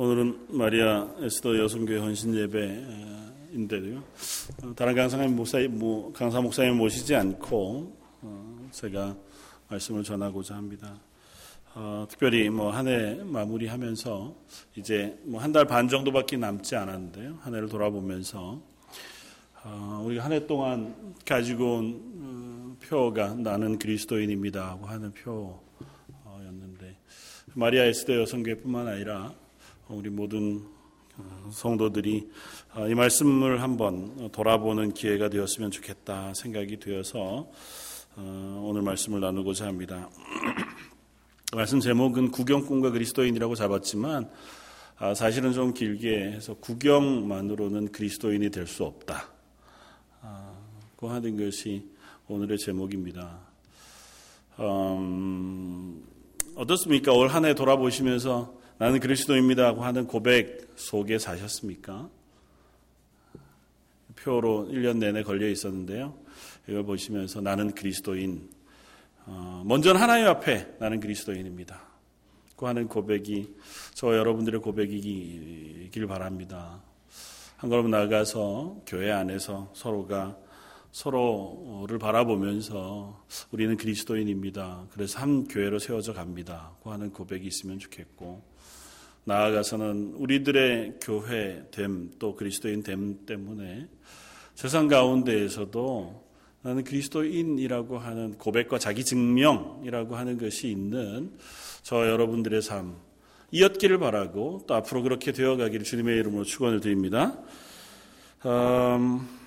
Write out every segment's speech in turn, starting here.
오늘은 마리아 에스더 여성교회 헌신 예배인데요. 어, 다른 강사님 목사 뭐, 강사 목사님 모시지 않고 어, 제가 말씀을 전하고자 합니다. 어, 특별히 뭐 한 해 마무리하면서 이제 뭐 한 달 반 정도밖에 남지 않았는데요. 한 해를 돌아보면서 어, 우리가 한 해 동안 가지고 온 어, 표가 나는 그리스도인입니다 하고 하는 표였는데 마리아 에스더 여성교회뿐만 아니라 우리 모든 어, 성도들이 어, 이 말씀을 한번 돌아보는 기회가 되었으면 좋겠다 생각이 되어서 어, 오늘 말씀을 나누고자 합니다. 말씀 제목은 구경꾼과 그리스도인이라고 잡았지만 아, 사실은 좀 길게 해서 구경만으로는 그리스도인이 될 수 없다. 아, 그 하는 것이 오늘의 제목입니다. 음, 어떻습니까? 올 한 해 돌아보시면서 나는 그리스도입니다 고 하는 고백 속에 사셨습니까? 표로 1년 내내 걸려 있었는데요. 이걸 보시면서 나는 그리스도인. 어, 먼저는 하나님 앞에 나는 그리스도인입니다. 그 하는 고백이 저 여러분들의 고백이길 바랍니다. 한 걸음 나아가서 교회 안에서 서로가 서로를 바라보면서 우리는 그리스도인입니다. 그래서 한 교회로 세워져 갑니다. 그 하는 고백이 있으면 좋겠고 나아가서는 우리들의 교회됨 또 그리스도인 됨 때문에 세상 가운데에서도 나는 그리스도인이라고 하는 고백과 자기 증명이라고 하는 것이 있는 저 여러분들의 삶 이었기를 바라고 또 앞으로 그렇게 되어가기를 주님의 이름으로 축원을 드립니다. 음,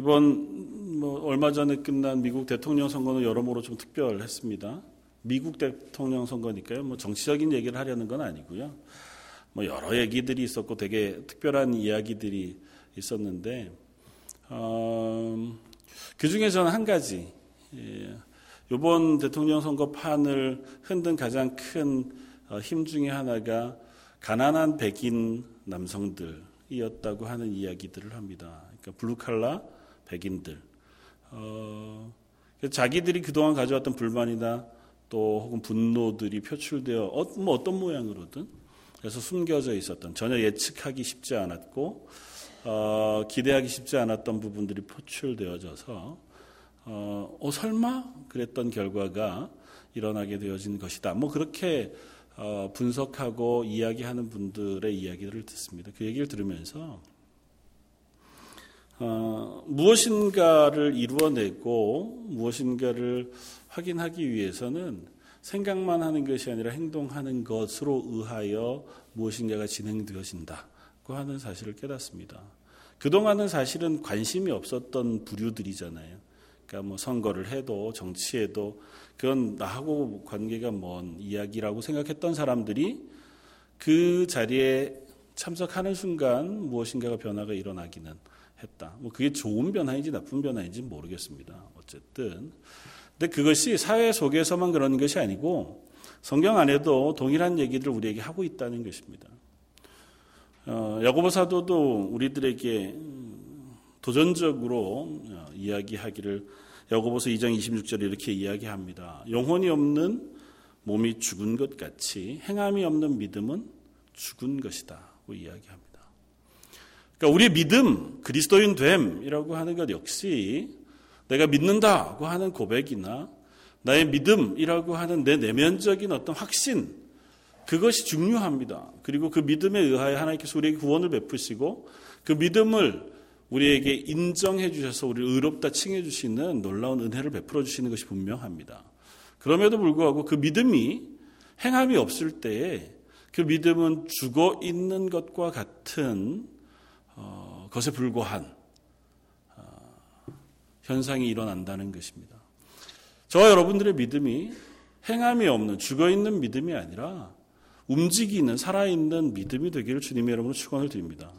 이번 뭐 얼마 전에 끝난 미국 대통령 선거는 여러모로 좀 특별했습니다. 미국 대통령 선거니까요. 뭐 정치적인 얘기를 하려는 건 아니고요. 뭐 여러 얘기들이 있었고 되게 특별한 이야기들이 있었는데 어, 그 중에 저는 한 가지 예, 이번 대통령 선거판을 흔든 가장 큰힘 어, 중에 하나가 가난한 백인 남성들이었다고 하는 이야기들을 합니다. 그러니까 블루칼라 백인들. 어, 자기들이 그동안 가져왔던 불만이나 또 혹은 분노들이 표출되어 어, 뭐 어떤 모양으로든 그래서 숨겨져 있었던 전혀 예측하기 쉽지 않았고 어, 기대하기 쉽지 않았던 부분들이 표출되어져서 어, 어, 설마 그랬던 결과가 일어나게 되어진 것이다. 뭐 그렇게 어, 분석하고 이야기하는 분들의 이야기를 듣습니다. 그 얘기를 들으면서 어, 무엇인가를 이루어내고 무엇인가를 확인하기 위해서는 생각만 하는 것이 아니라 행동하는 것으로 의하여 무엇인가가 진행되어진다고 하는 사실을 깨닫습니다. 그동안은 사실은 관심이 없었던 부류들이잖아요. 그러니까 뭐 선거를 해도 정치에도 그건 나하고 관계가 먼 이야기라고 생각했던 사람들이 그 자리에 참석하는 순간 무엇인가가 변화가 일어나기는 했다. 뭐 그게 좋은 변화인지 나쁜 변화인지 모르겠습니다. 어쨌든 근데 그것이 사회 속에서만 그런 것이 아니고 성경 안에도 동일한 얘기들을 우리에게 하고 있다는 것입니다. 어, 야고보 사도도 우리들에게 도전적으로 어, 이야기하기를 야고보서 2장 26절에 이렇게 이야기합니다. 영혼이 없는 몸이 죽은 것 같이 행함이 없는 믿음은 죽은 것이다 고 이야기합니다. 그러니까 우리의 믿음, 그리스도인 됨이라고 하는 것 역시 내가 믿는다고 하는 고백이나 나의 믿음이라고 하는 내 내면적인 어떤 확신, 그것이 중요합니다. 그리고 그 믿음에 의하여 하나님께서 우리에게 구원을 베푸시고 그 믿음을 우리에게 인정해 주셔서 우리를 의롭다 칭해 주시는 놀라운 은혜를 베풀어 주시는 것이 분명합니다. 그럼에도 불구하고 그 믿음이 행함이 없을 때에 그 믿음은 죽어 있는 것과 같은 어, 것에 불과한 현상이 일어난다는 것입니다. 저와 여러분들의 믿음이 행함이 없는 죽어 있는 믿음이 아니라 움직이는 살아있는 믿음이 되기를 주님의 이름으로 축원을 드립니다.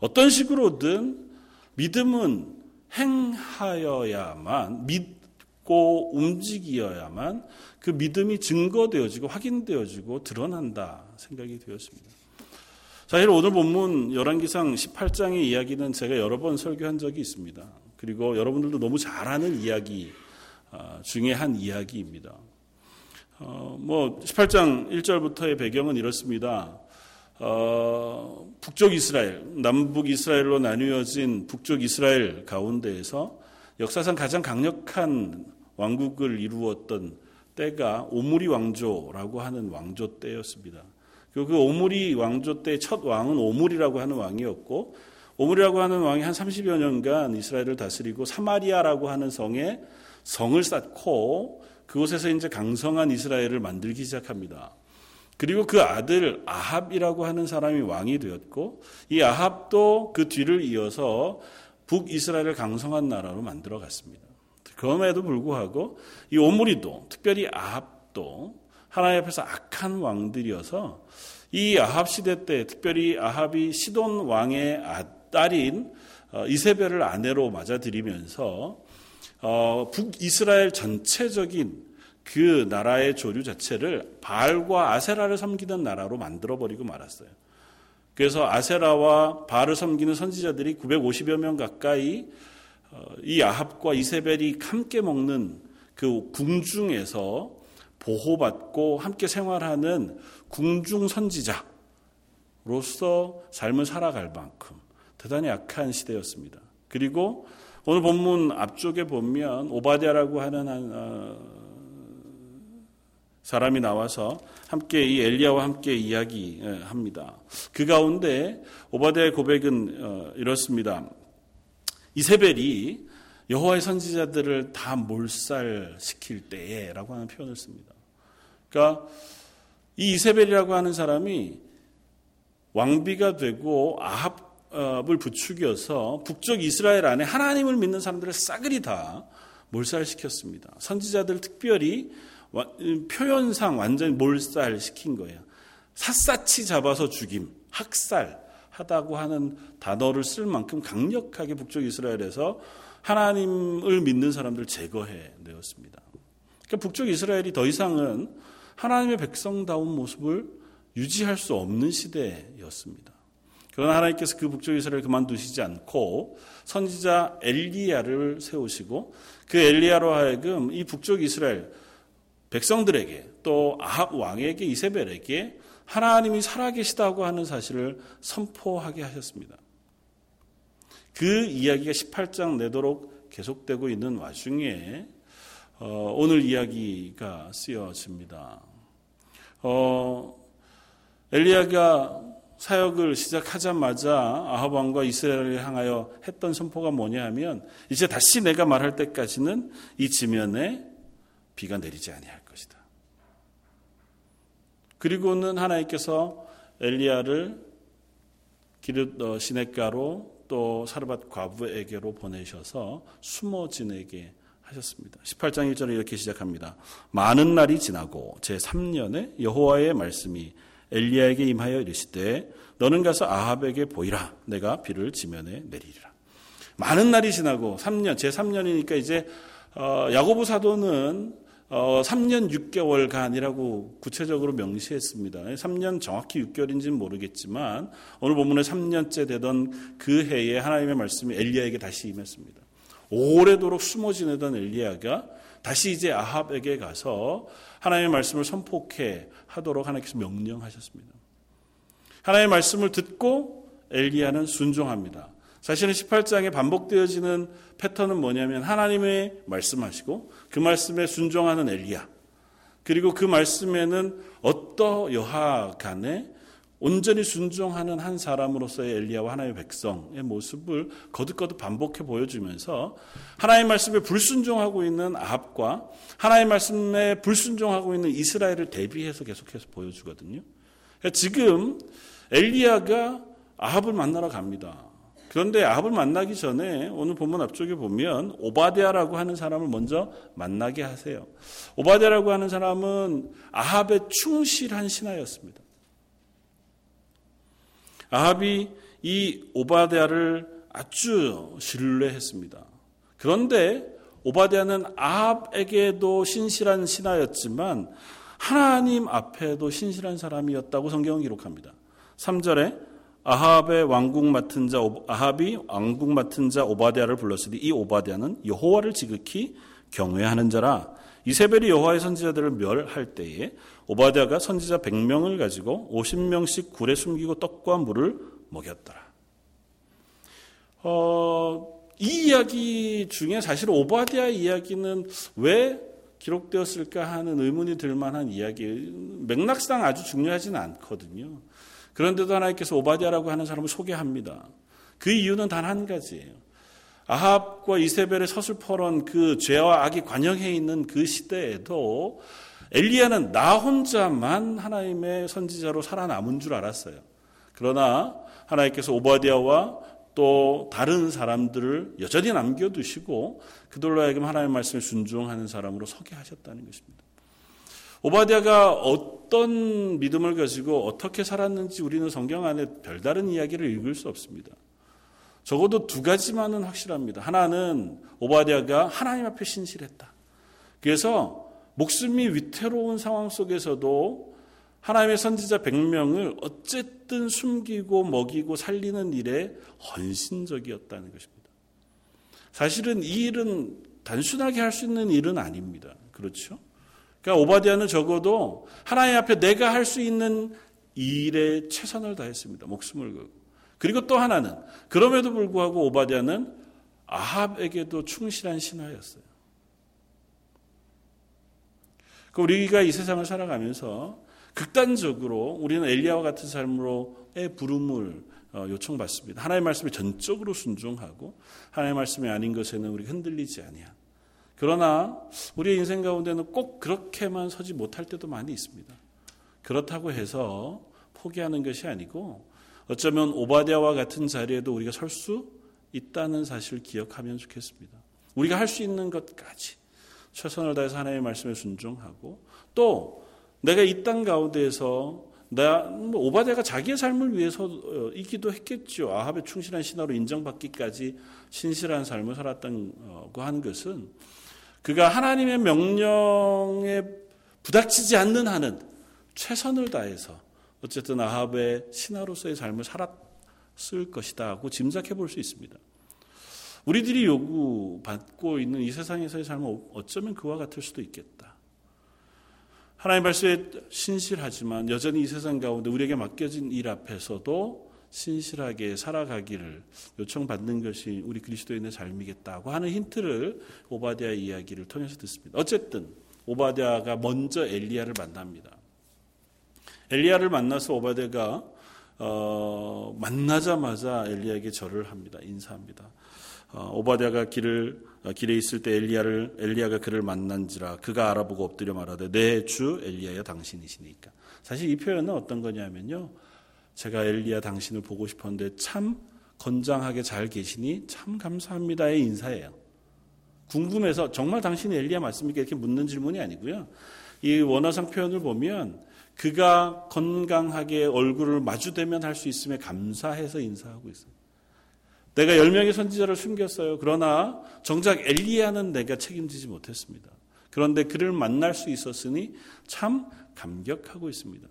어떤 식으로든 믿음은 행하여야만 믿고 움직여야만 그 믿음이 증거되어지고 확인되어지고 드러난다 생각이 되었습니다. 사실 오늘 본문 열왕기상 18장의 이야기는 제가 여러 번 설교한 적이 있습니다. 그리고 여러분들도 너무 잘 아는 이야기 아, 중에 한 이야기입니다. 어, 뭐 18장 1절부터의 배경은 이렇습니다. 어, 북쪽 이스라엘, 남북 이스라엘로 나뉘어진 북쪽 이스라엘 가운데에서 역사상 가장 강력한 왕국을 이루었던 때가 오므리 왕조라고 하는 왕조 때였습니다. 그 오므리 왕조 때 첫 왕은 오므리라고 하는 왕이었고 오므리라고 하는 왕이 한 30여 년간 이스라엘을 다스리고 사마리아라고 하는 성에 성을 쌓고 그곳에서 이제 강성한 이스라엘을 만들기 시작합니다. 그리고 그 아들 아합이라고 하는 사람이 왕이 되었고 이 아합도 그 뒤를 이어서 북이스라엘을 강성한 나라로 만들어 갔습니다. 그럼에도 불구하고 이 오므리도 특별히 아합도 하나님 앞에서 악한 왕들이어서 이 아합 시대 때 특별히 아합이 시돈 왕의 딸인 어, 이세벨을 아내로 맞아들이면서 어, 북이스라엘 전체적인 그 나라의 조류 자체를 바알과 아세라를 섬기는 나라로 만들어 버리고 말았어요. 그래서 아세라와 바알을 섬기는 선지자들이 950여 명 가까이 어, 이 아합과 이세벨이 함께 먹는 그 궁중에서 보호받고 함께 생활하는 궁중 선지자로서 삶을 살아갈 만큼 대단히 악한 시대였습니다. 그리고 오늘 본문 앞쪽에 보면 오바댜라고 하는 한, 어, 사람이 나와서 함께 이 엘리야와 함께 이야기합니다. 그 가운데 오바댜의 고백은 어, 이렇습니다. 이세벨이 여호와의 선지자들을 다 몰살시킬 때에라고 하는 표현을 씁니다. 그러니까 이 이세벨이라고 하는 사람이 왕비가 되고 아합을 부추겨서 북쪽 이스라엘 안에 하나님을 믿는 사람들을 싸그리 다 몰살시켰습니다. 선지자들 특별히 표현상 완전히 몰살시킨 거예요. 샅샅이 잡아서 죽임, 학살 하다고 하는 단어를 쓸 만큼 강력하게 북쪽 이스라엘에서 하나님을 믿는 사람들 제거해 내었습니다. 그러니까 북쪽 이스라엘이 더 이상은 하나님의 백성다운 모습을 유지할 수 없는 시대였습니다. 그러나 하나님께서 그 북쪽 이스라엘을 그만두시지 않고 선지자 엘리야를 세우시고 그 엘리야로 하여금 이 북쪽 이스라엘 백성들에게 또 아합 왕에게 이세벨에게 하나님이 살아계시다고 하는 사실을 선포하게 하셨습니다. 그 이야기가 18장 내도록 계속되고 있는 와중에 어, 오늘 이야기가 쓰여집니다. 어, 엘리야가 사역을 시작하자마자 아합 왕과 이스라엘을 향하여 했던 선포가 뭐냐 하면 이제 다시 내가 말할 때까지는 이 지면에 비가 내리지 아니할 그리고는 하나님께서 엘리야를 기르 어, 시냇가로 또 사르밧 과부에게로 보내셔서 숨어 지내게 하셨습니다. 18장 1절에 이렇게 시작합니다. 많은 날이 지나고 제 3년에 여호와의 말씀이 엘리야에게 임하여 이르시되 너는 가서 아합에게 보이라 내가 비를 지면에 내리리라. 많은 날이 지나고 3년 제 3년이니까 이제 어, 야고보 사도는 어, 3년 6개월간이라고 구체적으로 명시했습니다. 3년 정확히 6개월인지는 모르겠지만 오늘 본문에 3년째 되던 그 해에 하나님의 말씀이 엘리야에게 다시 임했습니다. 오래도록 숨어 지내던 엘리야가 다시 이제 아합에게 가서 하나님의 말씀을 선포케 하도록 하나님께서 명령하셨습니다. 하나님의 말씀을 듣고 엘리야는 순종합니다. 사실은 18장에 반복되어지는 패턴은 뭐냐면 하나님의 말씀하시고 그 말씀에 순종하는 엘리야 그리고 그 말씀에는 어떠여하 간에 온전히 순종하는 한 사람으로서의 엘리야와 하나님의 백성의 모습을 거듭거듭 반복해 보여주면서 하나님의 말씀에 불순종하고 있는 아합과 하나님의 말씀에 불순종하고 있는 이스라엘을 대비해서 계속해서 보여주거든요. 그러니까 지금 엘리야가 아합을 만나러 갑니다. 그런데 아합을 만나기 전에 오늘 본문 앞쪽에 보면 오바데아라고 하는 사람을 먼저 만나게 하세요. 오바데아라고 하는 사람은 아합의 충실한 신하였습니다. 아합이 이 오바데아를 아주 신뢰했습니다. 그런데 오바데아는 아합에게도 신실한 신하였지만 하나님 앞에도 신실한 사람이었다고 성경은 기록합니다. 3절에 아합의 왕국 맡은 자 아합이 왕국 맡은 자 오바댜를 불렀으니 이 오바댜는 여호와를 지극히 경외하는 자라 이세벨이 여호와의 선지자들을 멸할 때에 오바댜가 선지자 100명을 가지고 50명씩 굴에 숨기고 떡과 물을 먹였더라. 어, 이 이야기 중에 사실 오바댜 이야기는 왜 기록되었을까 하는 의문이 들 만한 이야기. 맥락상 아주 중요하지는 않거든요. 그런데도 하나님께서 오바댜라고 하는 사람을 소개합니다. 그 이유는 단 한 가지예요. 아합과 이세벨의 서슬퍼런 그 죄와 악이 관영해 있는 그 시대에도 엘리야는 나 혼자만 하나님의 선지자로 살아남은 줄 알았어요. 그러나 하나님께서 오바디아와 또 다른 사람들을 여전히 남겨두시고 그들로 하여금 하나님의 말씀에 순종하는 사람으로 서게 하셨다는 것입니다. 오바디아가 어떤 믿음을 가지고 어떻게 살았는지 우리는 성경 안에 별다른 이야기를 읽을 수 없습니다. 적어도 두 가지만은 확실합니다. 하나는 오바디아가 하나님 앞에 신실했다. 그래서 목숨이 위태로운 상황 속에서도 하나님의 선지자 100명을 어쨌든 숨기고 먹이고 살리는 일에 헌신적이었다는 것입니다. 사실은 이 일은 단순하게 할 수 있는 일은 아닙니다. 그렇죠? 그러니까 오바디아는 적어도 하나님 앞에 내가 할 수 있는 일에 최선을 다했습니다. 목숨을 걸고. 그리고 또 하나는 그럼에도 불구하고 오바디아는 아합에게도 충실한 신하였어요. 그 우리가 이 세상을 살아가면서 극단적으로 우리는 엘리야와 같은 삶으로의 부름을 어, 요청받습니다. 하나님의 말씀에 전적으로 순종하고 하나님의 말씀이 아닌 것에는 우리가 흔들리지 아니한. 그러나 우리의 인생 가운데는 꼭 그렇게만 서지 못할 때도 많이 있습니다. 그렇다고 해서 포기하는 것이 아니고 어쩌면 오바댜와 같은 자리에도 우리가 설 수 있다는 사실을 기억하면 좋겠습니다. 우리가 할 수 있는 것까지 최선을 다해서 하나님의 말씀에 순종하고 또 내가 이 땅 가운데에서 나 뭐 오바댜가 자기의 삶을 위해서이기도 어, 했겠죠. 아합의 충실한 신하로 인정받기까지 신실한 삶을 살았다고 하는 것은 그가 하나님의 명령에 부닥치지 않는 한은 최선을 다해서 어쨌든 아합의 신하로서의 삶을 살았을 것이다고 짐작해 볼 수 있습니다. 우리들이 요구받고 있는 이 세상에서의 삶은 어쩌면 그와 같을 수도 있겠다. 하나님 말씀에 신실하지만 여전히 이 세상 가운데 우리에게 맡겨진 일 앞에서도 신실하게 살아가기를 요청받는 것이 우리 그리스도인의 삶이겠다고 하는 힌트를 오바디아 이야기를 통해서 듣습니다. 어쨌든 오바디아가 먼저 엘리야를 만납니다. 엘리야를 만나서 오바데가 어, 만나자마자 엘리야에게 절을 합니다. 인사합니다. 어, 오바데가 길을 어, 길에 있을 때 엘리야를 엘리야가 그를 만난지라 그가 알아보고 엎드려 말하되 내 주 엘리야여 당신이시니까. 사실 이 표현은 어떤 거냐면요. 제가 엘리야 당신을 보고 싶었는데 참 건장하게 잘 계시니 참 감사합니다의 인사예요. 궁금해서 정말 당신이 엘리야 맞습니까? 이렇게 묻는 질문이 아니고요. 이 원어상 표현을 보면 그가 건강하게 얼굴을 마주대면 할 수 있음에 감사해서 인사하고 있어요. 내가 열 명의 선지자를 숨겼어요. 그러나 정작 엘리야는 내가 책임지지 못했습니다. 그런데 그를 만날 수 있었으니 참 감격하고 있습니다.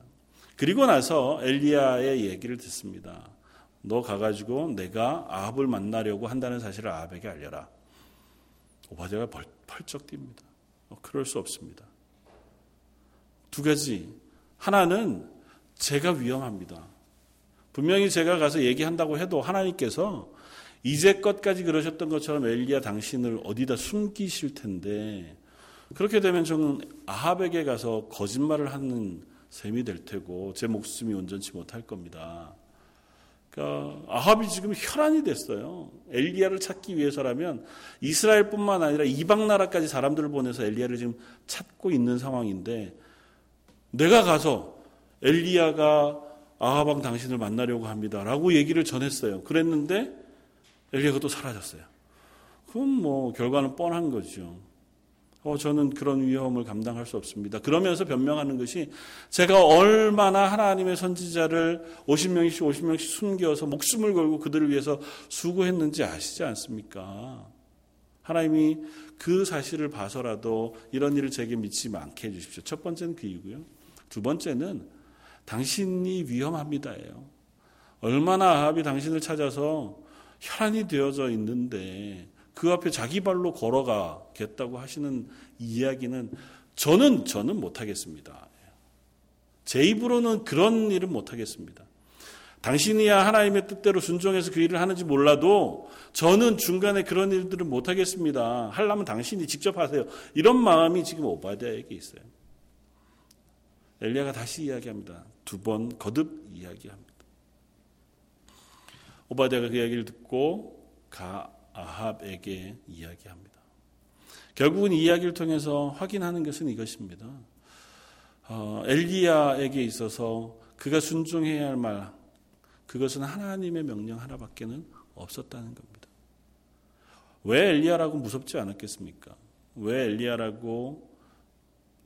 그리고 나서 엘리야의 얘기를 듣습니다. 너 가가지고 내가 아합을 만나려고 한다는 사실을 아합에게 알려라. 오바댜가 펄쩍 뜁니다. 어, 그럴 수 없습니다. 두 가지 하나는 제가 위험합니다. 분명히 제가 가서 얘기한다고 해도 하나님께서 이제껏까지 그러셨던 것처럼 엘리야 당신을 어디다 숨기실 텐데 그렇게 되면 저는 아합에게 가서 거짓말을 하는 셈이 될 테고 제 목숨이 온전치 못할 겁니다. 그러니까 아합이 지금 혈안이 됐어요. 엘리야를 찾기 위해서라면 이스라엘뿐만 아니라 이방 나라까지 사람들을 보내서 엘리야를 지금 찾고 있는 상황인데 내가 가서 엘리야가 아하방 당신을 만나려고 합니다라고 얘기를 전했어요. 그랬는데 엘리야가 또 사라졌어요. 그럼 뭐 결과는 뻔한 거죠. 어, 저는 그런 위험을 감당할 수 없습니다. 그러면서 변명하는 것이 제가 얼마나 하나님의 선지자를 50명씩 50명씩 숨겨서 목숨을 걸고 그들을 위해서 수고했는지 아시지 않습니까? 하나님이 그 사실을 봐서라도 이런 일을 제게 믿지 않게 해주십시오. 첫 번째는 그 이유고요. 두 번째는 당신이 위험합니다예요. 얼마나 아합이 당신을 찾아서 혈안이 되어져 있는데 그 앞에 자기 발로 걸어가겠다고 하시는 이야기는 저는 저는 못하겠습니다. 제 입으로는 그런 일은 못하겠습니다. 당신이야 하나님의 뜻대로 순종해서 그 일을 하는지 몰라도 저는 중간에 그런 일들은 못하겠습니다. 하려면 당신이 직접 하세요. 이런 마음이 지금 오바댜에게 있어요. 엘리야가 다시 이야기합니다. 두 번 거듭 이야기합니다. 오바댜가 그 이야기를 듣고 가 아합에게 이야기합니다. 결국은 이 이야기를 통해서 확인하는 것은 이것입니다. 어, 엘리야에게 있어서 그가 순종해야 할 말, 그것은 하나님의 명령 하나밖에는 없었다는 겁니다. 왜 엘리야라고 무섭지 않았겠습니까? 왜 엘리야라고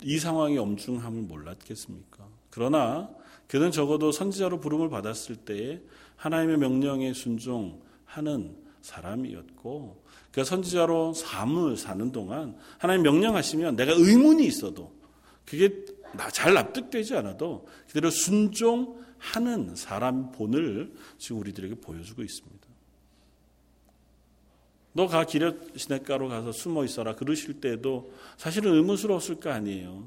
이 상황의 엄중함을 몰랐겠습니까? 그러나 그는 적어도 선지자로 부름을 받았을 때에 하나님의 명령에 순종하는 사람이었고 그 선지자로 삶을 사는 동안 하나님 명령하시면 내가 의문이 있어도 그게 잘 납득되지 않아도 그대로 순종하는 사람 본을 지금 우리들에게 보여주고 있습니다. 너가 그릿 시냇가로 가서 숨어 있어라 그러실 때도 사실은 의문스러웠을 거 아니에요.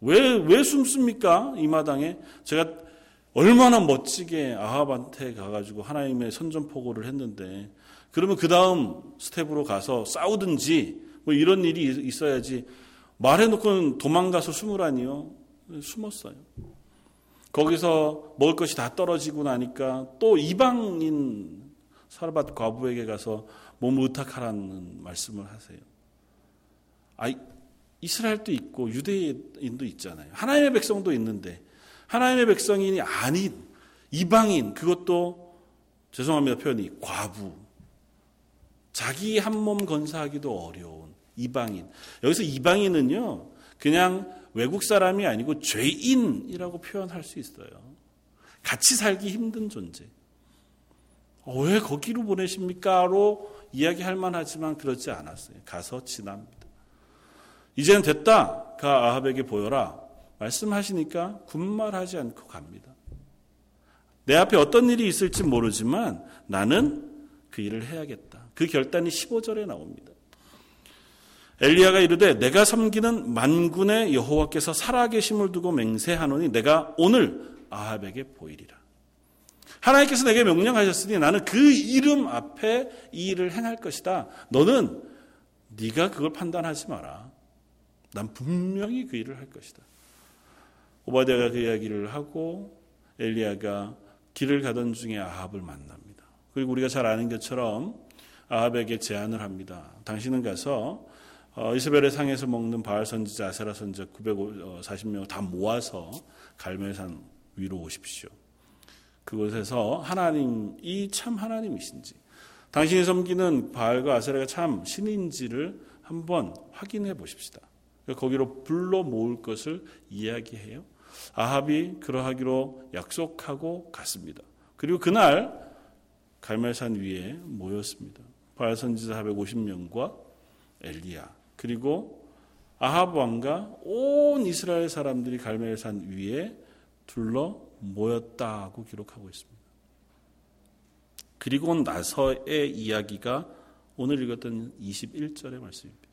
왜, 왜 숨습니까? 이 마당에. 제가 얼마나 멋지게 아합한테 가가지고 하나님의 선전포고를 했는데 그러면 그 다음 스텝으로 가서 싸우든지 뭐 이런 일이 있어야지 말해놓고 도망가서 숨으라니요. 숨었어요. 거기서 먹을 것이 다 떨어지고 나니까 또 이방인 사르밧 과부에게 가서 몸 의탁하라는 말씀을 하세요. 아, 이스라엘도 있고 유대인도 있잖아요. 하나님의 백성도 있는데 하나님의 백성이 아닌 이방인 그것도 죄송합니다 표현이 과부 자기 한 몸 건사하기도 어려운 이방인 여기서 이방인은요 그냥 외국 사람이 아니고 죄인이라고 표현할 수 있어요. 같이 살기 힘든 존재. 어, 왜 거기로 보내십니까?로 이야기할 만하지만 그렇지 않았어요. 가서 지납니다. 이제는 됐다. 가 아합에게 보여라. 말씀하시니까 군말하지 않고 갑니다. 내 앞에 어떤 일이 있을지 모르지만 나는 그 일을 해야겠다. 그 결단이 15절에 나옵니다. 엘리야가 이르되 내가 섬기는 만군의 여호와께서 살아계심을 두고 맹세하노니 내가 오늘 아합에게 보이리라. 하나님께서 내게 명령하셨으니 나는 그 이름 앞에 이 일을 행할 것이다. 너는 네가 그걸 판단하지 마라. 난 분명히 그 일을 할 것이다. 오바댜가 그 이야기를 하고 엘리야가 길을 가던 중에 아합을 만납니다. 그리고 우리가 잘 아는 것처럼 아합에게 제안을 합니다. 당신은 가서 어, 이스벨의 상에서 먹는 바알 선지자, 아세라 선지자 940명 다 모아서 갈멜산 위로 오십시오. 그곳에서 하나님이 참 하나님이신지, 당신이 섬기는 바알과 아세라가 참 신인지를 한번 확인해 보십시다. 거기로 불러 모을 것을 이야기해요. 아합이 그러하기로 약속하고 갔습니다. 그리고 그날 갈멜산 위에 모였습니다. 바알 선지자 450명과 엘리야 그리고 아합 왕과 온 이스라엘 사람들이 갈멜산 위에 둘러 모였다고 기록하고 있습니다. 그리고 나서의 이야기가 오늘 읽었던 21절의 말씀입니다.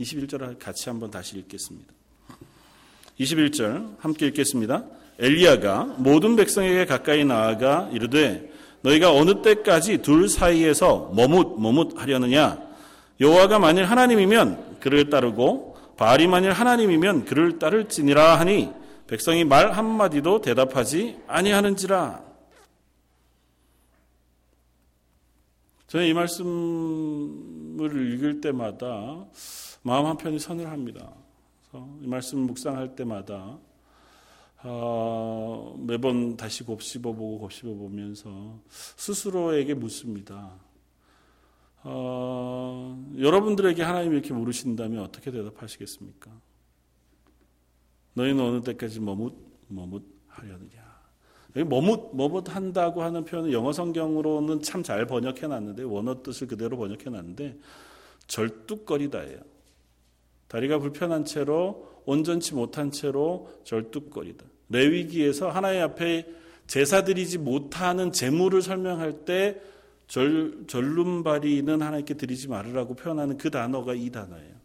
21절을 같이 한번 다시 읽겠습니다. 21절 함께 읽겠습니다. 엘리야가 모든 백성에게 가까이 나아가 이르되 너희가 어느 때까지 둘 사이에서 머뭇 머뭇 하려느냐 여호와가 만일 하나님이면 그를 따르고 바알이 만일 하나님이면 그를 따를지니라 하니 백성이 말 한마디도 대답하지 아니하는지라 저는 이 말씀을 읽을 때마다 마음 한편이 서늘합니다. 이 말씀 묵상할 때마다 어, 매번 다시 곱씹어보고 곱씹어보면서 스스로에게 묻습니다. 어, 여러분들에게 하나님이 이렇게 물으신다면 어떻게 대답하시겠습니까? 너희는 어느 때까지 머뭇 머뭇 하려느냐? 여기 머뭇 머뭇 한다고 하는 표현은 영어 성경으로는 참 잘 번역해 놨는데 원어 뜻을 그대로 번역해 놨는데 절뚝거리다예요. 다리가 불편한 채로 온전치 못한 채로 절뚝거리다. 레위기에서 하나님 앞에 제사 드리지 못하는 제물을 설명할 때 절, 절름발이는 하나님께 드리지 말으라고 표현하는 그 단어가 이 단어예요.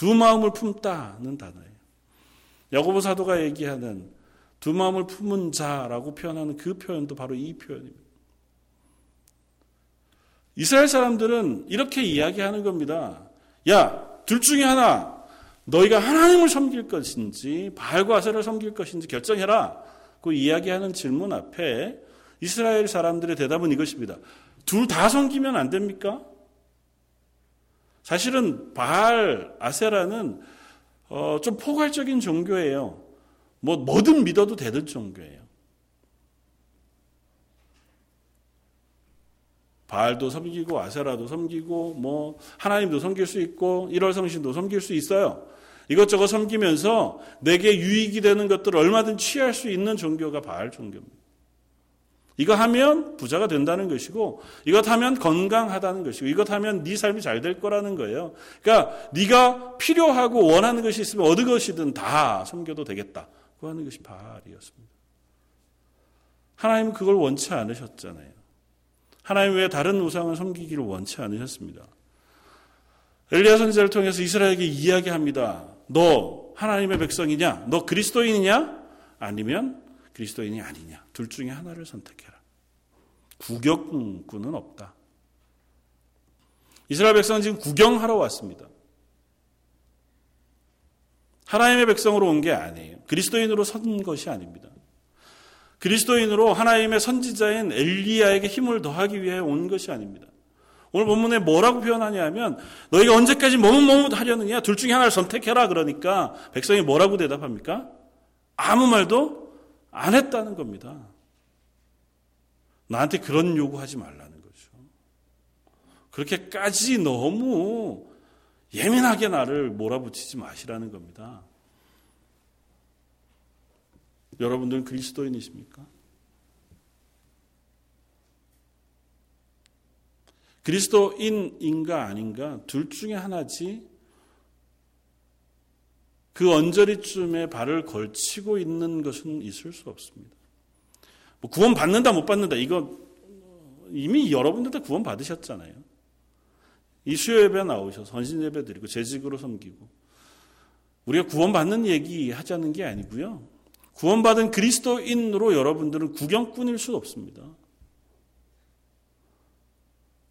두 마음을 품다는 단어예요. 야고보 사도가 얘기하는 두 마음을 품은 자라고 표현하는 그 표현도 바로 이 표현입니다. 이스라엘 사람들은 이렇게 이야기하는 겁니다. 야, 둘 중에 하나 너희가 하나님을 섬길 것인지 바알과 아세를 섬길 것인지 결정해라. 그 이야기하는 질문 앞에 이스라엘 사람들의 대답은 이것입니다. 둘 다 섬기면 안 됩니까? 사실은 바알, 아세라는 어, 좀 포괄적인 종교예요. 뭐 뭐든 믿어도 되는 종교예요. 바알도 섬기고 아세라도 섬기고 뭐 하나님도 섬길 수 있고 일월 성신도 섬길 수 있어요. 이것저것 섬기면서 내게 유익이 되는 것들을 얼마든 취할 수 있는 종교가 바알 종교입니다. 이거 하면 부자가 된다는 것이고 이것 하면 건강하다는 것이고 이것 하면 네 삶이 잘 될 거라는 거예요. 그러니까 네가 필요하고 원하는 것이 있으면 어느 것이든 다 섬겨도 되겠다. 그 하는 것이 바알이었습니다. 하나님은 그걸 원치 않으셨잖아요. 하나님 외에 다른 우상을 섬기기를 원치 않으셨습니다. 엘리야 선지자를 통해서 이스라엘에게 이야기합니다. 너 하나님의 백성이냐? 너 그리스도인이냐? 아니면 그리스도인이 아니냐? 둘 중에 하나를 선택해라. 구경꾼은 없다. 이스라엘 백성은 지금 구경하러 왔습니다. 하나님의 백성으로 온 게 아니에요. 그리스도인으로 선 것이 아닙니다. 그리스도인으로 하나님의 선지자인 엘리야에게 힘을 더하기 위해 온 것이 아닙니다. 오늘 본문에 뭐라고 표현하냐면 너희가 언제까지 머뭇머뭇 하려느냐 둘 중에 하나를 선택해라 그러니까 백성이 뭐라고 대답합니까? 아무 말도 안 했다는 겁니다. 나한테 그런 요구하지 말라는 거죠. 그렇게까지 너무 예민하게 나를 몰아붙이지 마시라는 겁니다. 여러분들은 그리스도인이십니까? 그리스도인인가 아닌가 둘 중에 하나지 그 언저리쯤에 발을 걸치고 있는 것은 있을 수 없습니다. 뭐 구원 받는다 못 받는다 이거 이미 여러분들 다 구원 받으셨잖아요. 이 수요 예배 나오셔서 선신 예배 드리고 재직으로 섬기고 우리가 구원 받는 얘기 하자는 게 아니고요. 구원 받은 그리스도인으로 여러분들은 구경꾼일 수 없습니다.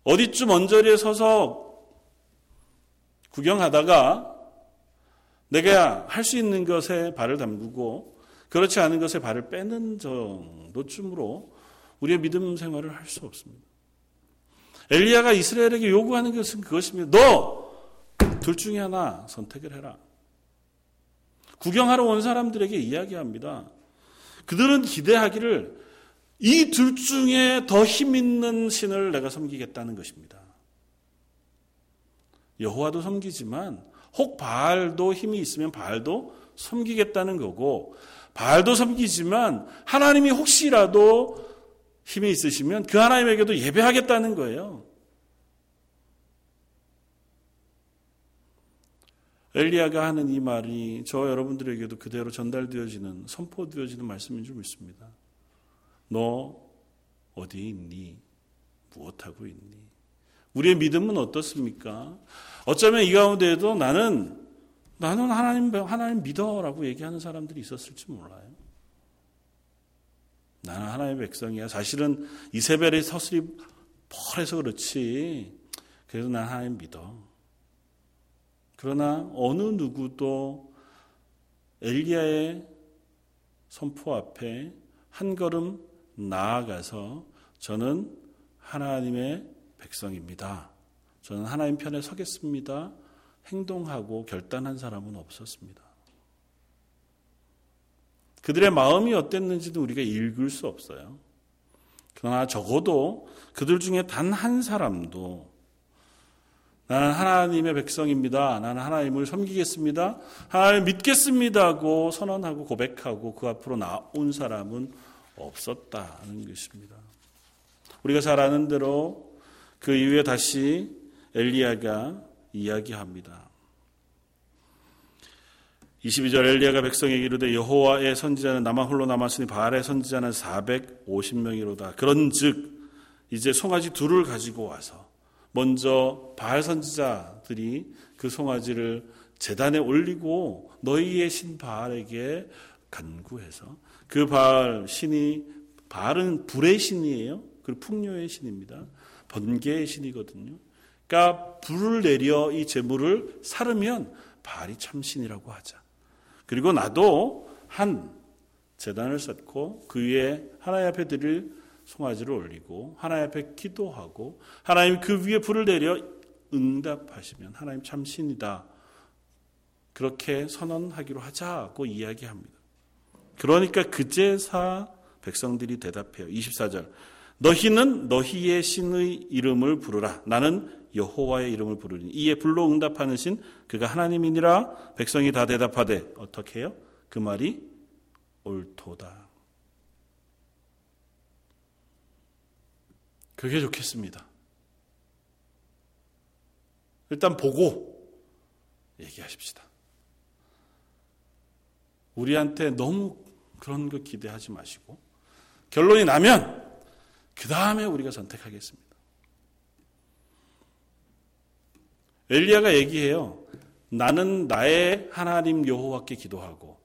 어디쯤 언저리에 서서 구경하다가 내가 할 수 있는 것에 발을 담그고 그렇지 않은 것에 발을 빼는 정도쯤으로 우리의 믿음 생활을 할 수 없습니다. 엘리야가 이스라엘에게 요구하는 것은 그것입니다. 너 둘 중에 하나 선택을 해라. 구경하러 온 사람들에게 이야기합니다. 그들은 기대하기를 이 둘 중에 더 힘 있는 신을 내가 섬기겠다는 것입니다. 여호와도 섬기지만 혹 바알도 힘이 있으면 바알도 섬기겠다는 거고 바알도 섬기지만 하나님이 혹시라도 힘이 있으시면 그 하나님에게도 예배하겠다는 거예요. 엘리야가 하는 이 말이 저 여러분들에게도 그대로 전달되어지는 선포되어지는 말씀인 줄 믿습니다. 너 어디에 있니? 무엇하고 있니? 우리의 믿음은 어떻습니까? 어쩌면 이 가운데에도 나는 나는 하나님 하나님 믿어라고 얘기하는 사람들이 있었을지 몰라요. 나는 하나님의 백성이야. 사실은 이세벨의 서슬이 펄해서 그렇지. 그래도 난 하나님 믿어. 그러나 어느 누구도 엘리야의 선포 앞에 한 걸음 나아가서 저는 하나님의 백성입니다. 저는 하나님 편에 서겠습니다. 행동하고 결단한 사람은 없었습니다. 그들의 마음이 어땠는지도 우리가 읽을 수 없어요. 그러나 적어도 그들 중에 단 한 사람도 나는 하나님의 백성입니다. 나는 하나님을 섬기겠습니다. 하나님 믿겠습니다고 선언하고 고백하고 그 앞으로 나온 사람은 없었다는 것입니다. 우리가 잘 아는 대로 그 이후에 다시 엘리야가 이야기합니다. 22절 엘리야가 백성에게 이르되 여호와의 선지자는 나만 홀로 남았으니 바알의 선지자는 450명이로다. 그런즉 이제 송아지 둘을 가지고 와서 먼저 바알 선지자들이 그 송아지를 재단에 올리고 너희의 신 바알에게 간구해서 그 바알 신이 바알은 불의 신이에요. 그리고 풍요의 신입니다. 번개의 신이거든요. 그러니까 불을 내려 이 재물을 사르면 바알이 참신이라고 하자. 그리고 나도 한 재단을 쌓고 그 위에 하나님 앞에 드릴 송아지를 올리고 하나님 앞에 기도하고 하나님 그 위에 불을 내려 응답하시면 하나님 참 신이다. 그렇게 선언하기로 하자고 이야기합니다. 그러니까 그제사 백성들이 대답해요. 24절. 너희는 너희의 신의 이름을 부르라. 나는 여호와의 이름을 부르니 이에 불로 응답하는 신 그가 하나님이니라 백성이 다 대답하되 어떻게 해요? 그 말이 옳도다. 그게 좋겠습니다. 일단 보고 얘기하십시다. 우리한테 너무 그런 거 기대하지 마시고 결론이 나면 그 다음에 우리가 선택하겠습니다. 엘리야가 얘기해요. 나는 나의 하나님 여호와께 기도하고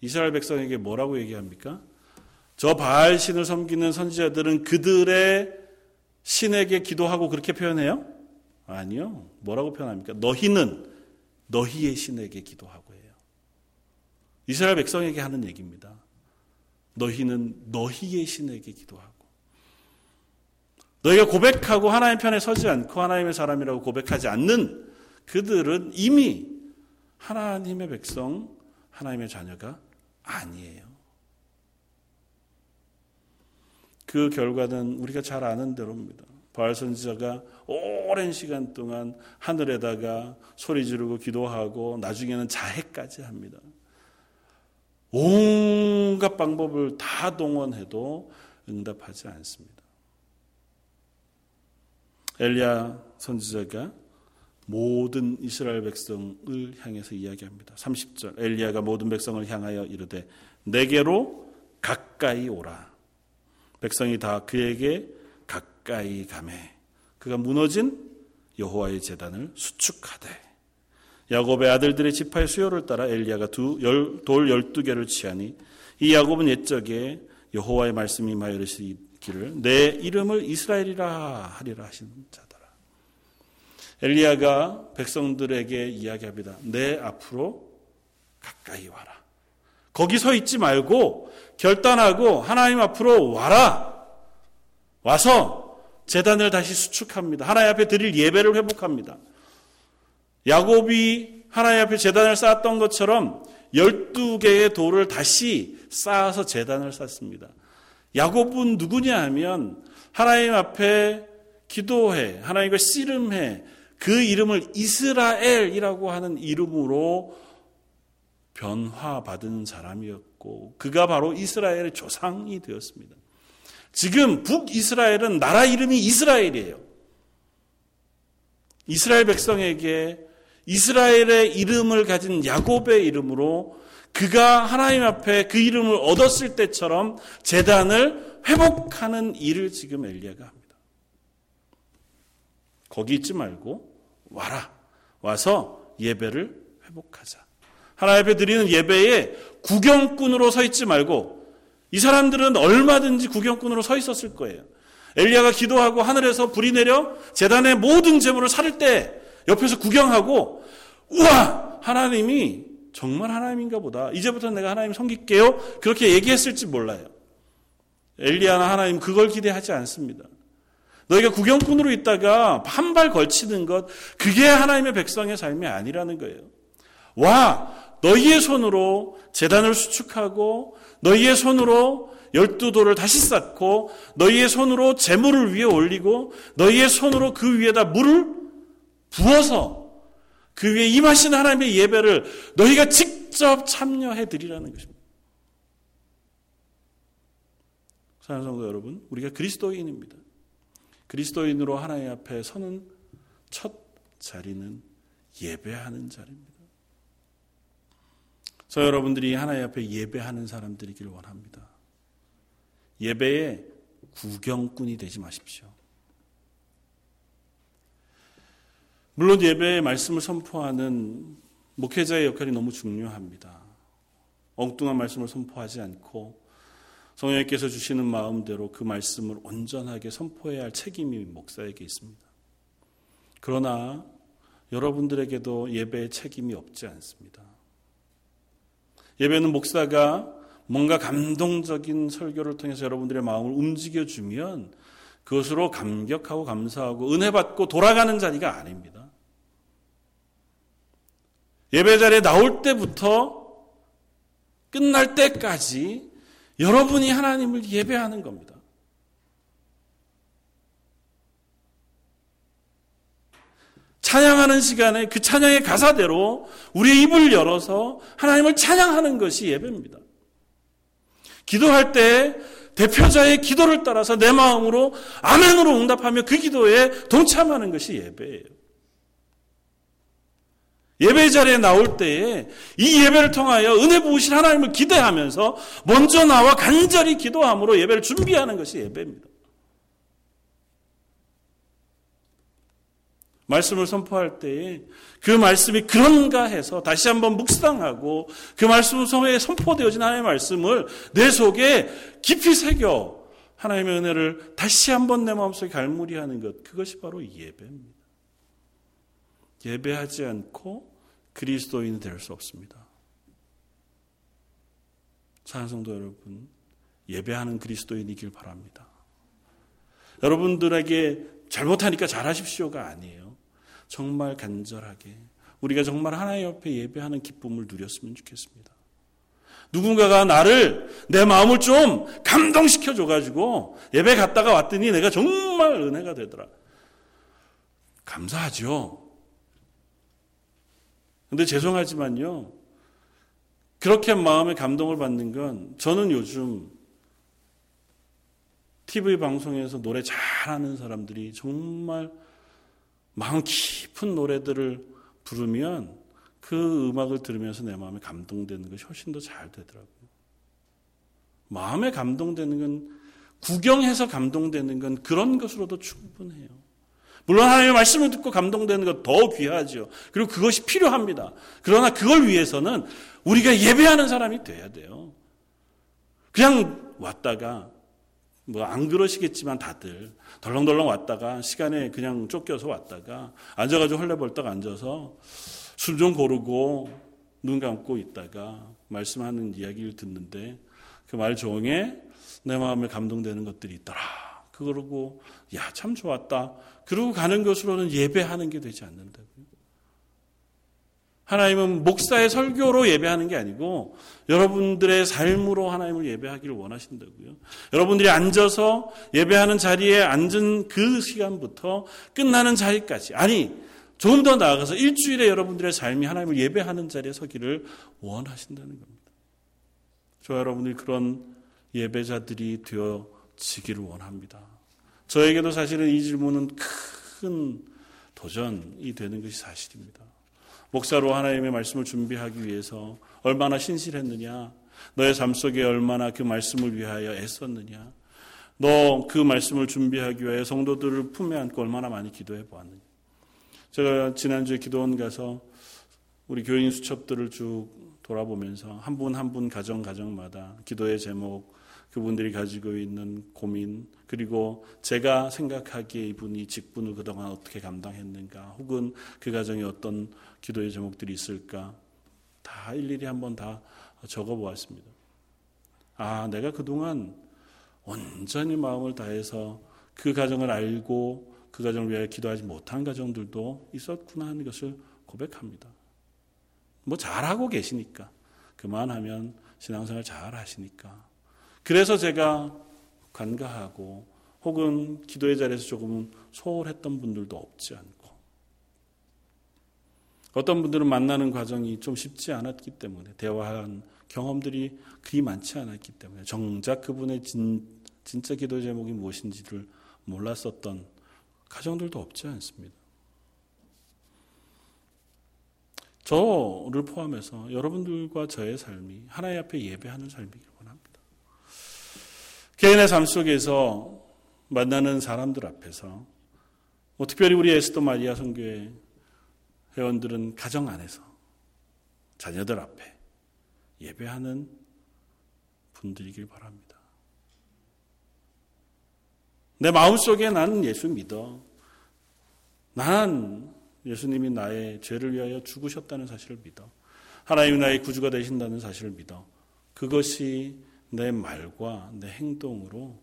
이스라엘 백성에게 뭐라고 얘기합니까? 저 바알 신을 섬기는 선지자들은 그들의 신에게 기도하고 그렇게 표현해요? 아니요. 뭐라고 표현합니까? 너희는 너희의 신에게 기도하고 해요. 이스라엘 백성에게 하는 얘기입니다. 너희는 너희의 신에게 기도하고. 너희가 고백하고 하나님 편에 서지 않고 하나님의 사람이라고 고백하지 않는 그들은 이미 하나님의 백성, 하나님의 자녀가 아니에요. 그 결과는 우리가 잘 아는 대로입니다. 바알 선지자가 오랜 시간 동안 하늘에다가 소리 지르고 기도하고 나중에는 자해까지 합니다. 온갖 방법을 다 동원해도 응답하지 않습니다. 엘리야 선지자가 모든 이스라엘 백성을 향해서 이야기합니다. 30절 엘리야가 모든 백성을 향하여 이르되 내게로 가까이 오라. 백성이 다 그에게 가까이 가매 그가 무너진 여호와의 재단을 수축하되 야곱의 아들들의 지파의 수요를 따라 엘리야가 두, 열, 돌 열두 개를 취하니 이 야곱은 옛적에 여호와의 말씀이 마여 이르시 기를 내 이름을 이스라엘이라 하리라 하신 자더라. 엘리야가 백성들에게 이야기합니다. 내 앞으로 가까이 와라. 거기 서 있지 말고 결단하고 하나님 앞으로 와라. 와서 재단을 다시 수축합니다. 하나님 앞에 드릴 예배를 회복합니다. 야곱이 하나님 앞에 재단을 쌓았던 것처럼 12개의 돌을 다시 쌓아서 재단을 쌓습니다. 야곱은 누구냐 하면 하나님 앞에 기도해, 하나님과 씨름해, 그 이름을 이스라엘이라고 하는 이름으로 변화받은 사람이었고, 그가 바로 이스라엘의 조상이 되었습니다. 지금 북이스라엘은 나라 이름이 이스라엘이에요. 이스라엘 백성에게 이스라엘의 이름을 가진 야곱의 이름으로 그가 하나님 앞에 그 이름을 얻었을 때처럼 재단을 회복하는 일을 지금 엘리야가 합니다. 거기 있지 말고 와라. 와서 예배를 회복하자. 하나님 앞에 드리는 예배에 구경꾼으로 서 있지 말고 이 사람들은 얼마든지 구경꾼으로 서 있었을 거예요. 엘리야가 기도하고 하늘에서 불이 내려 재단의 모든 재물을 살을 때 옆에서 구경하고 우와 하나님이 정말 하나님인가 보다. 이제부터 내가 하나님 섬길게요. 그렇게 얘기했을지 몰라요. 엘리야나 하나님 그걸 기대하지 않습니다. 너희가 구경꾼으로 있다가 한 발 걸치는 것 그게 하나님의 백성의 삶이 아니라는 거예요. 와 너희의 손으로 재단을 수축하고 너희의 손으로 열두 돌을 다시 쌓고 너희의 손으로 재물을 위에 올리고 너희의 손으로 그 위에다 물을 부어서 그 위에 임하신 하나님의 예배를 너희가 직접 참여해 드리라는 것입니다. 사랑하는 성도 여러분, 우리가 그리스도인입니다. 그리스도인으로 하나님 앞에 서는 첫 자리는 예배하는 자리입니다. 저 여러분들이 하나님 앞에 예배하는 사람들이길 원합니다. 예배의 구경꾼이 되지 마십시오. 물론 예배의 말씀을 선포하는 목회자의 역할이 너무 중요합니다. 엉뚱한 말씀을 선포하지 않고 성령님께서 주시는 마음대로 그 말씀을 온전하게 선포해야 할 책임이 목사에게 있습니다. 그러나 여러분들에게도 예배의 책임이 없지 않습니다. 예배는 목사가 뭔가 감동적인 설교를 통해서 여러분들의 마음을 움직여주면 그것으로 감격하고 감사하고 은혜 받고 돌아가는 자리가 아닙니다. 예배 자리에 나올 때부터 끝날 때까지 여러분이 하나님을 예배하는 겁니다. 찬양하는 시간에 그 찬양의 가사대로 우리의 입을 열어서 하나님을 찬양하는 것이 예배입니다. 기도할 때 대표자의 기도를 따라서 내 마음으로 아멘으로 응답하며 그 기도에 동참하는 것이 예배예요. 예배 자리에 나올 때에 이 예배를 통하여 은혜 부으신 하나님을 기대하면서 먼저 나와 간절히 기도함으로 예배를 준비하는 것이 예배입니다. 말씀을 선포할 때에 그 말씀이 그런가 해서 다시 한번 묵상하고 그 말씀 속에 선포되어진 하나님의 말씀을 내 속에 깊이 새겨 하나님의 은혜를 다시 한번 내 마음속에 갈무리하는 것 그것이 바로 예배입니다. 예배하지 않고 그리스도인이 될 수 없습니다. 사랑성도 여러분, 예배하는 그리스도인이길 바랍니다. 여러분들에게 잘못하니까 잘하십시오가 아니에요. 정말 간절하게 우리가 정말 하나님 옆에 예배하는 기쁨을 누렸으면 좋겠습니다. 누군가가 나를 내 마음을 좀 감동시켜 줘가지고 예배 갔다가 왔더니 내가 정말 은혜가 되더라. 감사하죠. 근데 죄송하지만요. 그렇게 마음의 감동을 받는 건 저는 요즘 TV 방송에서 노래 잘하는 사람들이 정말 마음 깊은 노래들을 부르면 그 음악을 들으면서 내 마음에 감동되는 것이 훨씬 더 잘 되더라고요. 마음에 감동되는 건 구경해서 감동되는 건 그런 것으로도 충분해요. 물론 하나님의 말씀을 듣고 감동되는 것 더 귀하죠. 그리고 그것이 필요합니다. 그러나 그걸 위해서는 우리가 예배하는 사람이 돼야 돼요. 그냥 왔다가 뭐 안 그러시겠지만 다들 덜렁덜렁 왔다가 시간에 그냥 쫓겨서 왔다가 앉아가지고 헐레벌떡 앉아서 술좀 고르고 눈 감고 있다가 말씀하는 이야기를 듣는데 그 말 종에 내 마음에 감동되는 것들이 있더라. 그러고 야 참 좋았다. 그러고 가는 것으로는 예배하는 게 되지 않는다고요. 하나님은 목사의 설교로 예배하는 게 아니고 여러분들의 삶으로 하나님을 예배하기를 원하신다고요. 여러분들이 앉아서 예배하는 자리에 앉은 그 시간부터 끝나는 자리까지 아니 좀더 나아가서 일주일에 여러분들의 삶이 하나님을 예배하는 자리에 서기를 원하신다는 겁니다. 저 여러분이 그런 예배자들이 되어 지기를 원합니다. 저에게도 사실은 이 질문은 큰 도전이 되는 것이 사실입니다. 목사로 하나님의 말씀을 준비하기 위해서 얼마나 신실했느냐, 너의 삶 속에 얼마나 그 말씀을 위하여 애썼느냐, 너 그 말씀을 준비하기 위해 성도들을 품에 안고 얼마나 많이 기도해 보았느냐. 제가 지난주에 기도원 가서 우리 교인 수첩들을 쭉 돌아보면서 한 분 한분 한분 가정 가정마다 기도의 제목, 그분들이 가지고 있는 고민, 그리고 제가 생각하기에 이분이 직분을 그동안 어떻게 감당했는가, 혹은 그 가정에 어떤 기도의 제목들이 있을까, 다 일일이 한번 다 적어 보았습니다. 아, 내가 그동안 온전히 마음을 다해서 그 가정을 알고 그 가정을 위하여 기도하지 못한 가정들도 있었구나 하는 것을 고백합니다. 뭐 잘하고 계시니까. 그만하면 신앙생활 잘 하시니까. 그래서 제가 관가하고 혹은 기도의 자리에서 조금 소홀했던 분들도 없지 않고 어떤 분들은 만나는 과정이 좀 쉽지 않았기 때문에 대화한 경험들이 그리 많지 않았기 때문에 정작 그분의 진, 진짜 기도 제목이 무엇인지를 몰랐었던 가정들도 없지 않습니다. 저를 포함해서 여러분들과 저의 삶이 하나님 앞에 예배하는 원합니다. 개인의 삶 속에서 만나는 사람들 앞에서 뭐 특별히 우리 에스더 마리아 성교회 회원들은 가정 안에서 자녀들 앞에 예배하는 분들이길 바랍니다. 내 마음속에 나는 예수 믿어. 난 예수님이 나의 죄를 위하여 죽으셨다는 사실을 믿어. 하나님이 나의 구주가 되신다는 사실을 믿어. 그것이 내 말과 내 행동으로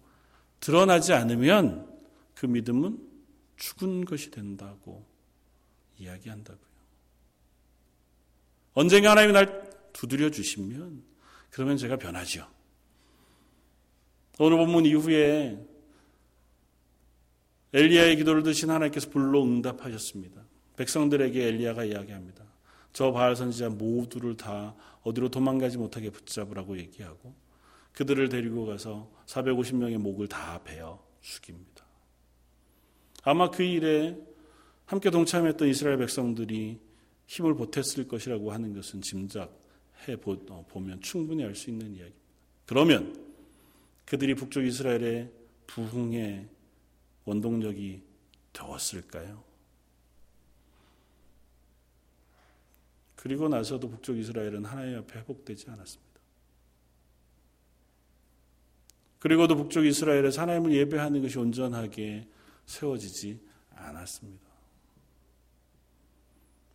드러나지 않으면 그 믿음은 죽은 것이 된다고 이야기한다고요. 언젠가 하나님이 날 두드려 주시면 그러면 제가 변하죠. 오늘 본문 이후에 엘리야의 기도를 드신 하나님께서 불로 응답하셨습니다. 백성들에게 엘리야가 이야기합니다. 저 바알 선지자 모두를 다 어디로 도망가지 못하게 붙잡으라고 얘기하고 그들을 데리고 가서 450명의 목을 다 베어 죽입니다. 아마 그 일에 함께 동참했던 이스라엘 백성들이 힘을 보탰을 것이라고 하는 것은 짐작해 어, 보면 충분히 알 수 있는 이야기입니다. 그러면 그들이 북쪽 이스라엘의 부흥의 원동력이 되었을까요? 그리고 나서도 북쪽 이스라엘은 하나님 앞에 회복되지 않았습니다. 그리고도 북쪽 이스라엘에서 하나님을 예배하는 것이 온전하게 세워지지 않았습니다.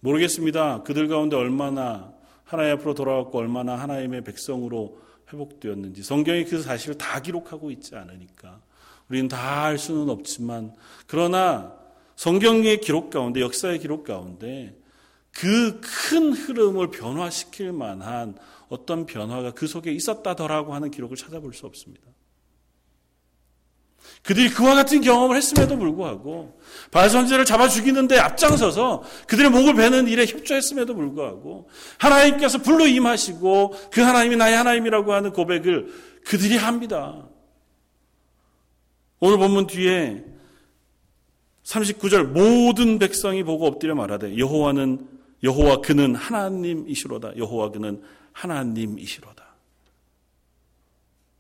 모르겠습니다. 그들 가운데 얼마나 하나님 앞으로 돌아왔고 얼마나 하나님의 백성으로 회복되었는지 성경이 그 사실을 다 기록하고 있지 않으니까 우리는 다 알 수는 없지만 그러나 성경의 기록 가운데 역사의 기록 가운데 그 큰 흐름을 변화시킬 만한 어떤 변화가 그 속에 있었다더라고 하는 기록을 찾아볼 수 없습니다. 그들이 그와 같은 경험을 했음에도 불구하고 바알선지를 잡아 죽이는데 앞장서서 그들의 목을 베는 일에 협조했음에도 불구하고 하나님께서 불로 임하시고 그 하나님이 나의 하나님이라고 하는 고백을 그들이 합니다. 오늘 본문 뒤에 39절 모든 백성이 보고 엎드려 말하되 여호와는 여호와 그는 하나님이시로다. 여호와 그는 하나님이시로다.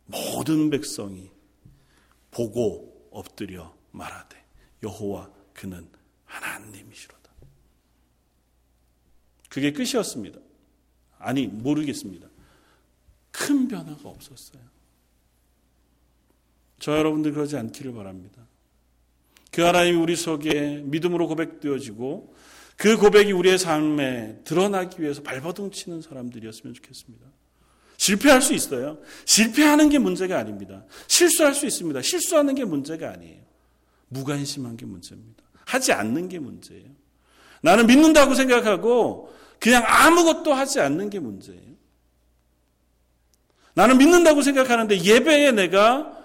모든 백성이 보고 엎드려 말하되 여호와 그는 하나님이시로다. 그게 끝이었습니다. 아니 모르겠습니다. 큰 변화가 없었어요. 저 여러분들 그러지 않기를 바랍니다. 그 하나님이 우리 속에 믿음으로 고백되어지고 그 고백이 우리의 삶에 드러나기 위해서 발버둥 치는 사람들이었으면 좋겠습니다. 실패할 수 있어요. 실패하는 게 문제가 아닙니다. 실수할 수 있습니다. 실수하는 게 문제가 아니에요. 무관심한 게 문제입니다. 하지 않는 게 문제예요. 나는 믿는다고 생각하고 그냥 아무것도 하지 않는 게 문제예요. 나는 믿는다고 생각하는데 예배에 내가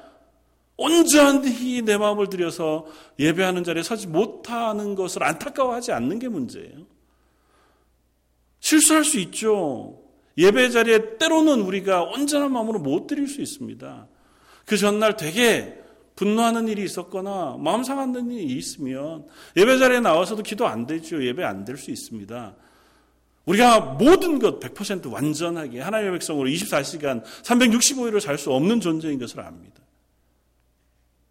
온전히 내 마음을 들여서 예배하는 자리에 서지 못하는 것을 안타까워하지 않는 게 문제예요. 실수할 수 있죠. 예배 자리에 때로는 우리가 온전한 마음으로 못 드릴 수 있습니다. 그 전날 되게 분노하는 일이 있었거나 마음 상하는 일이 있으면 예배 자리에 나와서도 기도 안 되죠. 예배 안 될 수 있습니다. 우리가 모든 것 100% 완전하게 하나님의 백성으로 24시간 365일을 살 수 없는 존재인 것을 압니다.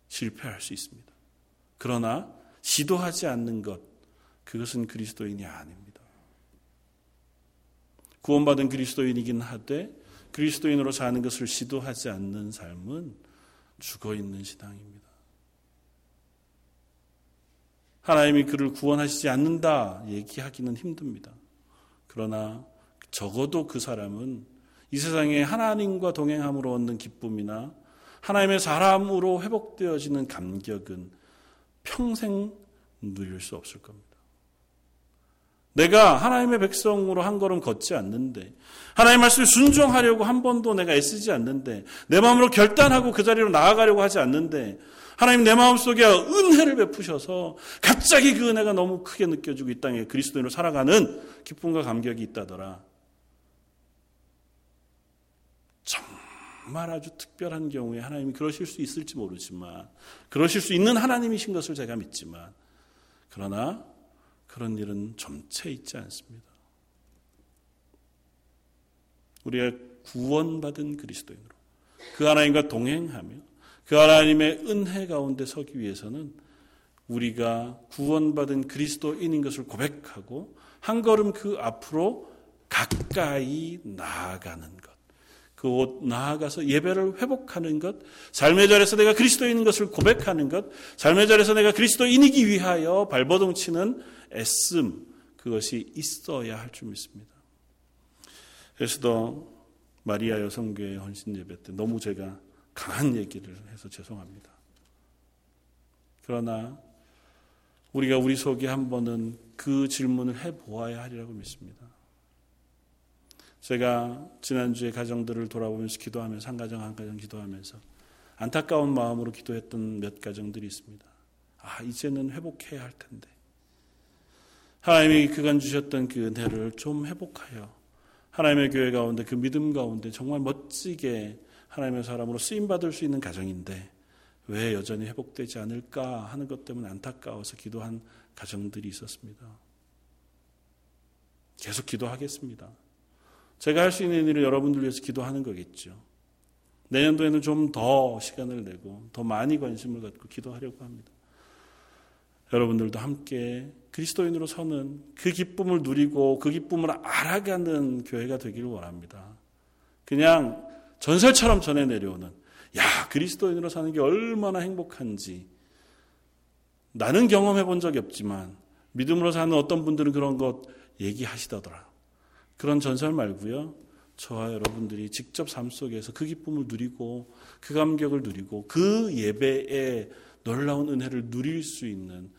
실패할 수 있습니다. 그러나 시도하지 않는 것, 그것은 그리스도인이 아닙니다. 구원받은 그리스도인이긴 하되 그리스도인으로 사는 것을 시도하지 않는 삶은 죽어 있는 신앙입니다. 하나님이 그를 구원하시지 않는다 얘기하기는 힘듭니다. 그러나 적어도 그 사람은 이 세상에 하나님과 동행함으로 얻는 기쁨이나 하나님의 사람으로 회복되어지는 감격은 평생 누릴 수 없을 겁니다. 내가 하나님의 백성으로 한 걸음 걷지 않는데, 하나님의 말씀에 순종하려고 한 번도 내가 애쓰지 않는데, 내 마음으로 결단하고 그 자리로 나아가려고 하지 않는데, 하나님 내 마음 속에 은혜를 베푸셔서 갑자기 그 은혜가 너무 크게 느껴지고 이 땅에 그리스도인으로 살아가는 기쁨과 감격이 있다더라. 정말 아주 특별한 경우에 하나님이 그러실 수 있을지 모르지만 그러실 수 있는 하나님이신 것을 제가 믿지만 그러나 그런 일은 점체 있지 않습니다. 우리가 구원받은 그리스도인으로 그 하나님과 동행하며 그 하나님의 은혜 가운데 서기 위해서는 우리가 구원받은 그리스도인인 것을 고백하고 한 걸음 그 앞으로 가까이 나아가는 것. 그 옷 나아가서 예배를 회복하는 것, 삶의 자리에서 내가 그리스도인인 것을 고백하는 것, 삶의 자리에서 내가 그리스도인이기 위하여 발버둥 치는 애씀, 그것이 있어야 할 줄 믿습니다. 그래서도 마리아 여성교회 헌신 예배 때 너무 제가 강한 얘기를 해서 죄송합니다. 그러나 우리가 우리 속에 한 번은 그 질문을 해 보아야 하리라고 믿습니다. 제가 지난주에 가정들을 돌아보면서 기도하면서 한 가정 한 가정 기도하면서 안타까운 마음으로 기도했던 몇 가정들이 있습니다. 아, 이제는 회복해야 할 텐데. 하나님이 그간 주셨던 그 은혜를 좀 회복하여 하나님의 교회 가운데 그 믿음 가운데 정말 멋지게 하나님의 사람으로 쓰임 받을 수 있는 가정인데 왜 여전히 회복되지 않을까 하는 것 때문에 안타까워서 기도한 가정들이 있었습니다. 계속 기도하겠습니다. 제가 할 수 있는 일을 여러분들 위해서 기도하는 거겠죠. 내년도에는 좀 더 시간을 내고 더 많이 관심을 갖고 기도하려고 합니다. 여러분들도 함께 그리스도인으로 서는 그 기쁨을 누리고 그 기쁨을 알아가는 교회가 되기를 원합니다. 그냥 전설처럼 전해 내려오는 야 그리스도인으로 사는 게 얼마나 행복한지 나는 경험해 본 적이 없지만 믿음으로 사는 어떤 분들은 그런 것 얘기하시더라. 그런 전설 말고요. 저와 여러분들이 직접 삶 속에서 그 기쁨을 누리고 그 감격을 누리고 그 예배에 놀라운 은혜를 누릴 수 있는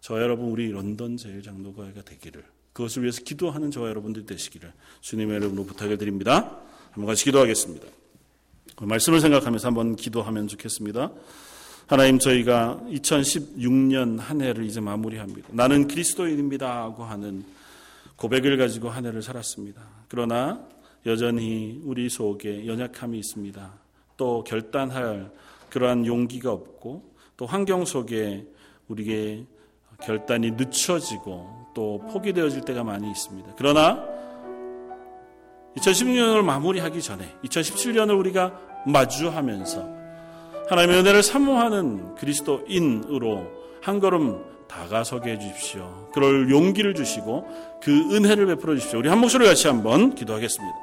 저와 여러분 우리 런던 제일 장로교회가 되기를 그것을 위해서 기도하는 저와 여러분들 되시기를 주님의 이름으로 부탁을 드립니다. 한번 같이 기도하겠습니다. 그 말씀을 생각하면서 한번 기도하면 좋겠습니다. 하나님 저희가 2016년 한 해를 이제 마무리합니다. 나는 그리스도인입니다 하고 하는 고백을 가지고 한 해를 살았습니다. 그러나 여전히 우리 속에 연약함이 있습니다. 또 결단할 그러한 용기가 없고 또 환경 속에 우리에게 결단이 늦춰지고 또 포기되어질 때가 많이 있습니다. 그러나 2016년을 마무리하기 전에 2017년을 우리가 마주하면서 하나님의 은혜를 사모하는 그리스도인으로 한 걸음 다가서게 해주십시오. 그럴 용기를 주시고 그 은혜를 베풀어 주십시오. 우리 한 목소리 같이 한번 기도하겠습니다.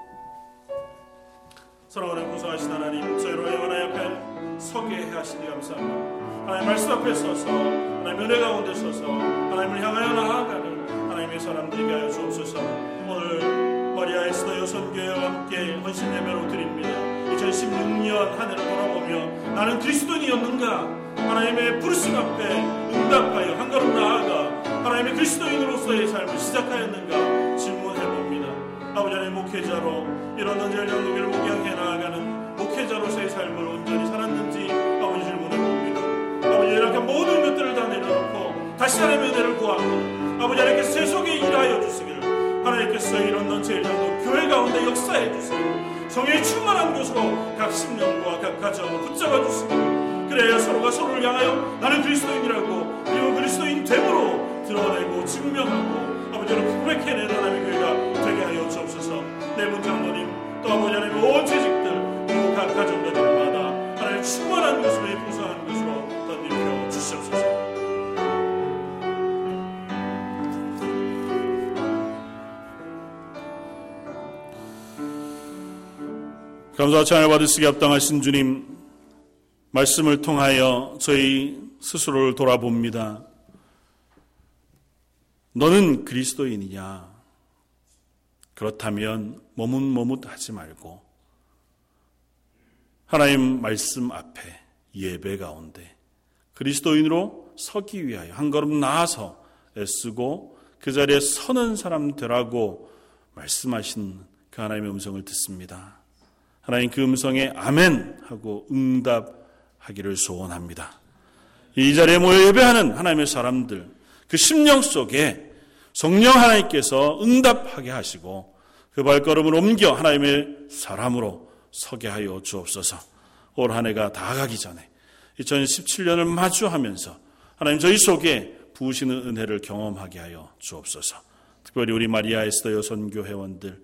사랑하는 구성하신 하나님, 저희로 영원한 옆에 서게 하시니 감사합니다. 하나님 말씀 앞에 서서 하나님 은혜 가운데 서서 하나님을 향하여 나아가는 하나님의 사람들에게 하여 주옵소서 오늘 마리아 에스더 여선교회와 함께 헌신 예배로 드립니다 2016년 한 해를 돌아보며 나는 그리스도인이었는가 하나님의 부르심 앞에 응답하여 한 걸음 나아가 하나님의 그리스도인으로서의 삶을 시작하였는가 질문해봅니다. 아버지 하나님 목회자로 이런 언제를 영국을 목양해 나아가는 목회자로서의 삶을 온전히 살았는지 아버지 질문해봅니다. 아버지 이렇게 모든 것들을 다 내려놓고 다시 하나님의 은혜를 구하고 아버지 하나님께서 제 속에 일하여 주시기를 하나님께서 이런 넌제일장도 교회 가운데 역사해 주시기를 성령의 충만한 곳으로 각 심령과 각 가정을 붙잡아 주시기를 그래야 서로가 서로를 향하여 나는 그리스도인이라고 그리고 그리스도인 됨으로 드러내고 증명하고 아버지 여러분 고백해내는 하나님의 교회가 되게 하여 주옵소서 내분 장로님 또 아버지 하나님의 온 재직들 그리고 각 가정가들마다 하나님 충만한 것으로 풍성한 것으로 주시옵소서. 감사와 찬양을 받으시기 합당하신 주님 말씀을 통하여 저희 스스로를 돌아봅니다. 너는 그리스도인이냐? 그렇다면 머뭇머뭇하지 말고 하나님 말씀 앞에 예배 가운데 그리스도인으로 서기 위하여 한 걸음 나아서 애쓰고 그 자리에 서는 사람 되라고 말씀하신 그 하나님의 음성을 듣습니다. 하나님 그 음성에 아멘 하고 응답 하기를 소원합니다. 이 자리에 모여 예배하는 하나님의 사람들 그 심령 속에 성령 하나님께서 응답하게 하시고 그 발걸음을 옮겨 하나님의 사람으로 서게 하여 주옵소서. 올 한 해가 다 가기 전에 2017년을 마주하면서 하나님 저희 속에 부으시는 은혜를 경험하게 하여 주옵소서. 특별히 우리 마리아 에스더 여선교 회원들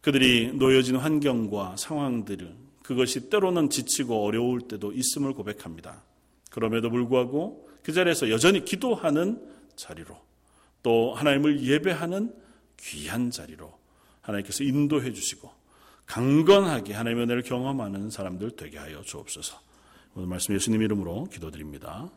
그들이 놓여진 환경과 상황들을 그것이 때로는 지치고 어려울 때도 있음을 고백합니다. 그럼에도 불구하고 그 자리에서 여전히 기도하는 자리로 또 하나님을 예배하는 귀한 자리로 하나님께서 인도해 주시고 강건하게 하나님의 은혜를 경험하는 사람들 되게 하여 주옵소서. 오늘 말씀 예수님 이름으로 기도드립니다.